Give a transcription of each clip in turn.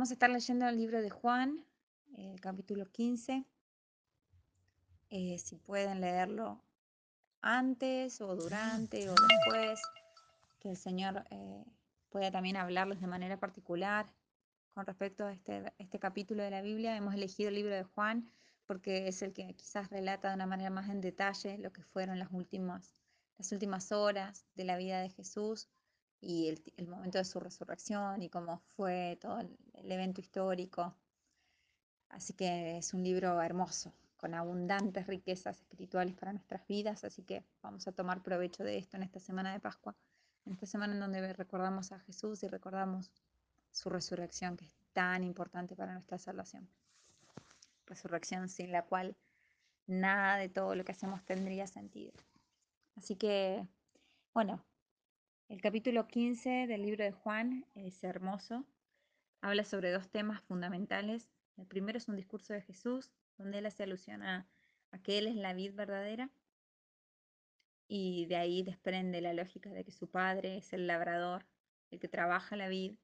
Vamos a estar leyendo el libro de Juan, el capítulo 15. Eh, si pueden leerlo antes o durante o después, que el Señor eh, pueda también hablarles de manera particular con respecto a este, este capítulo de la Biblia. Hemos elegido el libro de Juan porque es el que quizás relata de una manera más en detalle lo que fueron las últimas, las últimas horas de la vida de Jesús y el, momento de su resurrección y cómo fue todo el, el evento histórico. Así que es un libro hermoso, con abundantes riquezas espirituales para nuestras vidas, así que vamos a tomar provecho de esto en esta semana de Pascua, en esta semana en donde recordamos a Jesús y recordamos su resurrección, que es tan importante para nuestra salvación. Resurrección sin la cual nada de todo lo que hacemos tendría sentido. Así que, bueno, el capítulo 15 del libro de Juan es hermoso, habla sobre dos temas fundamentales. El primero es un discurso de Jesús, donde él hace alusión a, a que él es la vid verdadera. Y de ahí desprende la lógica de que su padre es el labrador, el que trabaja la vid,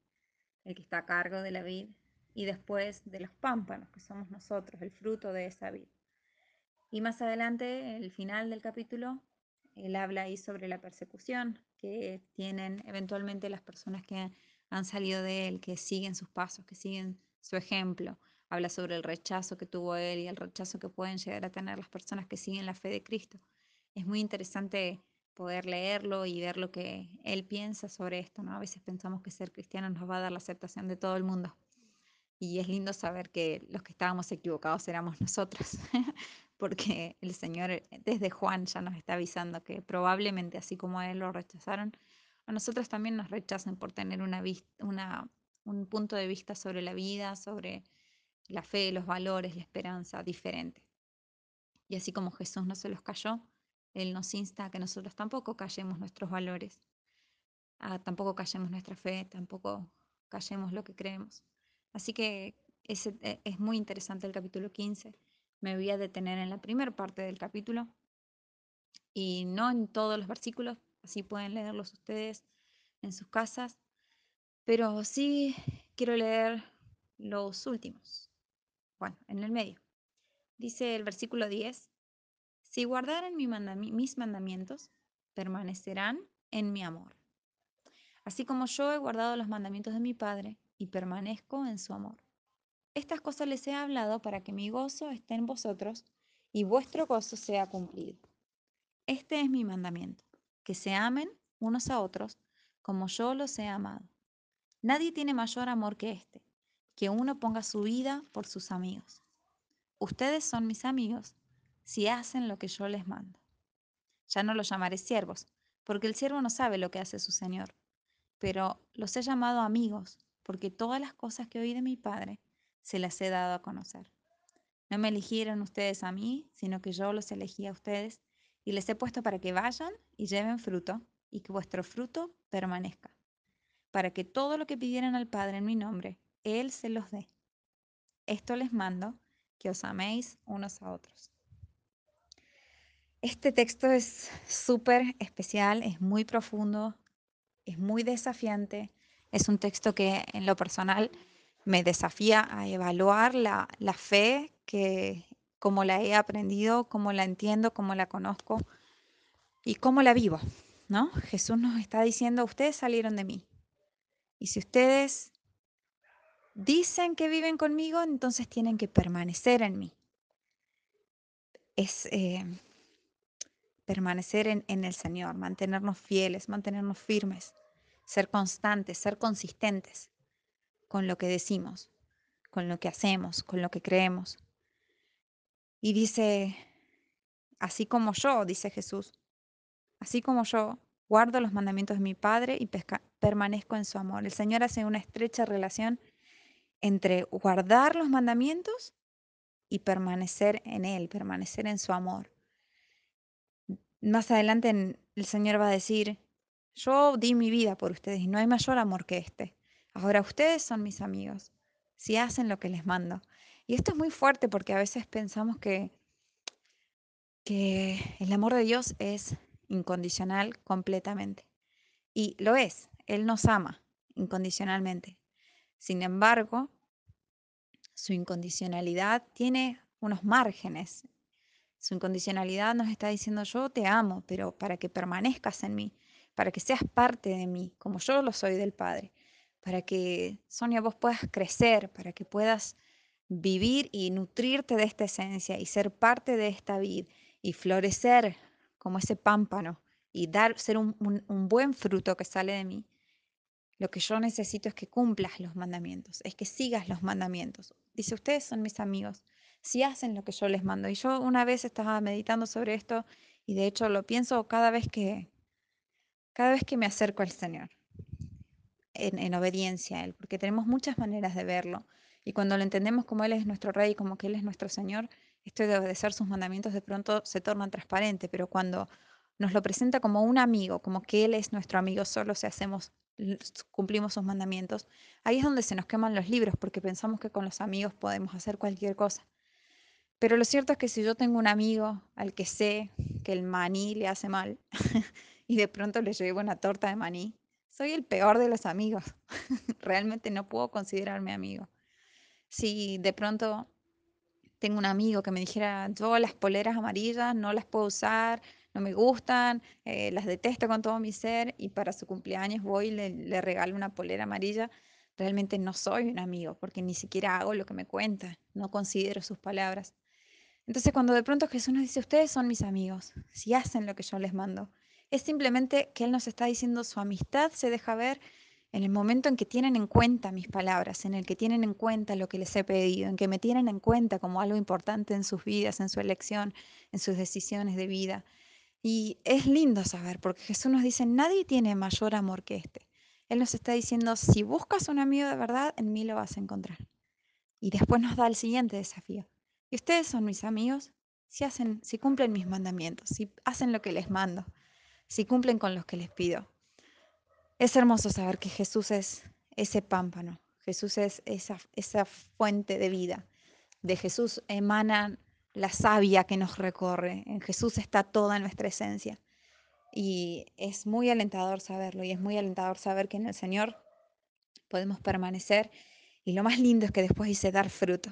el que está a cargo de la vid, y después de los pámpanos, que somos nosotros, el fruto de esa vid. Y más adelante, el final del capítulo, él habla ahí sobre la persecución que tienen eventualmente las personas que han salido de él, que siguen sus pasos, que siguen su ejemplo. Habla sobre el rechazo que tuvo él y el rechazo que pueden llegar a tener las personas que siguen la fe de Cristo. Es muy interesante poder leerlo y ver lo que él piensa sobre esto, ¿no? A veces pensamos que ser cristiano nos va a dar la aceptación de todo el mundo. Y es lindo saber que los que estábamos equivocados éramos nosotros, porque el Señor eh, desde Juan ya nos está avisando que probablemente así como a él lo rechazaron, a nosotros también nos rechazan por tener una, una, un punto de vista sobre la vida, sobre la fe, los valores, la esperanza diferente. Y así como Jesús no se los cayó, Él nos insta a que nosotros tampoco callemos nuestros valores, a, tampoco callemos nuestra fe, tampoco callemos lo que creemos. Así que es, e, es muy interesante el capítulo 15. Me voy a detener en la primera parte del capítulo y no en todos los versículos, así pueden leerlos ustedes en sus casas, pero sí quiero leer los últimos, bueno, en el medio. Dice el versículo 10, si mandami mis mandamientos, permanecerán en mi amor, así como yo he guardado los mandamientos de mi Padre y permanezco en su amor. Estas cosas les he hablado para que mi gozo esté en vosotros y vuestro gozo sea cumplido. Este es mi mandamiento, que se amen unos a otros como yo los he amado. Nadie tiene mayor amor que este, que uno ponga su vida por sus amigos. Ustedes son mis amigos si hacen lo que yo les mando. Ya no los llamaré siervos, porque el siervo no sabe lo que hace su Señor, pero los he llamado amigos, porque todas las cosas que oí de mi Padre se las he dado a conocer. No me eligieron ustedes a mí, sino que yo los elegí a ustedes y les he puesto para que vayan y lleven fruto y que vuestro fruto permanezca, para que todo lo que pidieran al Padre en mi nombre, Él se los dé. Esto les mando, que os améis unos a otros. Este texto es súper especial, es muy profundo, es muy desafiante, es un texto que en lo personal me desafía a evaluar la, la fe que cómo la he aprendido, cómo la entiendo, cómo la conozco y cómo la vivo, ¿no? Jesús nos está diciendo, ustedes salieron de mí. Y si ustedes dicen que viven conmigo, entonces tienen que permanecer en mí. Es eh, permanecer en, en el Señor, mantenernos fieles, mantenernos firmes, ser constantes, ser consistentes con lo que decimos, con lo que hacemos, con lo que creemos. Y dice, así como yo, dice Jesús, así como yo guardo los mandamientos de mi Padre y permanezco en su amor. El Señor hace una estrecha relación entre guardar los mandamientos y permanecer en Él, permanecer en su amor. Más adelante el Señor va a decir, yo di mi vida por ustedes y no hay mayor amor que este. Ahora ustedes son mis amigos, si hacen lo que les mando. Y esto es muy fuerte porque a veces pensamos que, que el amor de Dios es incondicional completamente. Y lo es, Él nos ama incondicionalmente. Sin embargo, su incondicionalidad tiene unos márgenes. Su incondicionalidad nos está diciendo yo te amo, pero para que permanezcas en mí, para que seas parte de mí, como yo lo soy del Padre, para que, Sonia, vos puedas crecer, para que puedas vivir y nutrirte de esta esencia y ser parte de esta vida y florecer como ese pámpano y dar, ser un, un buen fruto que sale de mí. Lo que yo necesito es que cumplas los mandamientos, es que sigas los mandamientos. Dice, ustedes son mis amigos, si hacen lo que yo les mando. Y yo una vez estaba meditando sobre esto y de hecho lo pienso cada vez que, cada vez que me acerco al Señor, en, obediencia a Él, porque tenemos muchas maneras de verlo. Y cuando lo entendemos como Él es nuestro Rey, como que Él es nuestro Señor, esto de obedecer sus mandamientos de pronto se torna transparente, pero cuando nos lo presenta como un amigo, como que Él es nuestro amigo solo si hacemos, cumplimos sus mandamientos, ahí es donde se nos queman los libros, porque pensamos que con los amigos podemos hacer cualquier cosa. Pero lo cierto es que si yo tengo un amigo al que sé que el maní le hace mal, y de pronto le llevo una torta de maní, soy el peor de los amigos. Realmente no puedo considerarme amigo. Si de pronto tengo un amigo que me dijera, yo las poleras amarillas no las puedo usar, no me gustan, eh, las detesto con todo mi ser y para su cumpleaños voy y le, le regalo una polera amarilla, realmente no soy un amigo porque ni siquiera hago lo que me cuenta, no considero sus palabras. Entonces cuando de pronto Jesús nos dice, ustedes son mis amigos, si hacen lo que yo les mando, es simplemente que Él nos está diciendo su amistad se deja ver en el momento en que tienen en cuenta mis palabras, en el que tienen en cuenta lo que les he pedido, en que me tienen en cuenta como algo importante en sus vidas, en su elección, en sus decisiones de vida. Y es lindo saber, porque Jesús nos dice, nadie tiene mayor amor que este. Él nos está diciendo, si buscas un amigo de verdad, en mí lo vas a encontrar. Y después nos da el siguiente desafío. Y ustedes son mis amigos si hacen, si cumplen mis mandamientos, si hacen lo que les mando si cumplen con los que les pido. Es hermoso saber que Jesús es ese pámpano, Jesús es esa, esa fuente de vida. De Jesús emana la savia que nos recorre, en Jesús está toda nuestra esencia. Y es muy alentador saberlo y es muy alentador saber que en el Señor podemos permanecer. Y lo más lindo es que después dice dar fruto.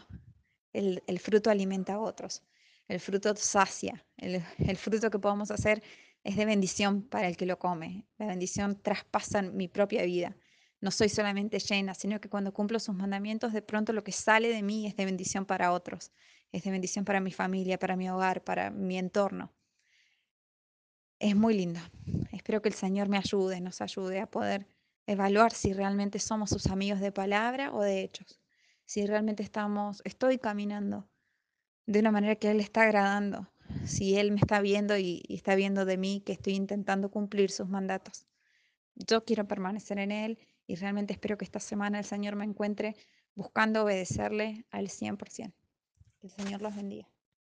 El, el fruto alimenta a otros. El fruto sacia. El, el fruto que podamos hacer es de bendición para el que lo come. La bendición traspasa mi propia vida. No soy solamente llena, sino que cuando cumplo sus mandamientos, de pronto lo que sale de mí es de bendición para otros, es de bendición para mi familia, para mi hogar, para mi entorno. Es muy lindo. Espero que el Señor me ayude, nos ayude a poder evaluar si realmente somos sus amigos de palabra o de hechos. Si realmente estamos, estoy caminando de una manera que Él está agradando, si Él me está viendo y, está viendo de mí que estoy intentando cumplir sus mandatos. Yo quiero permanecer en Él y realmente espero que esta semana el Señor me encuentre buscando obedecerle al 100%. Que el Señor los bendiga.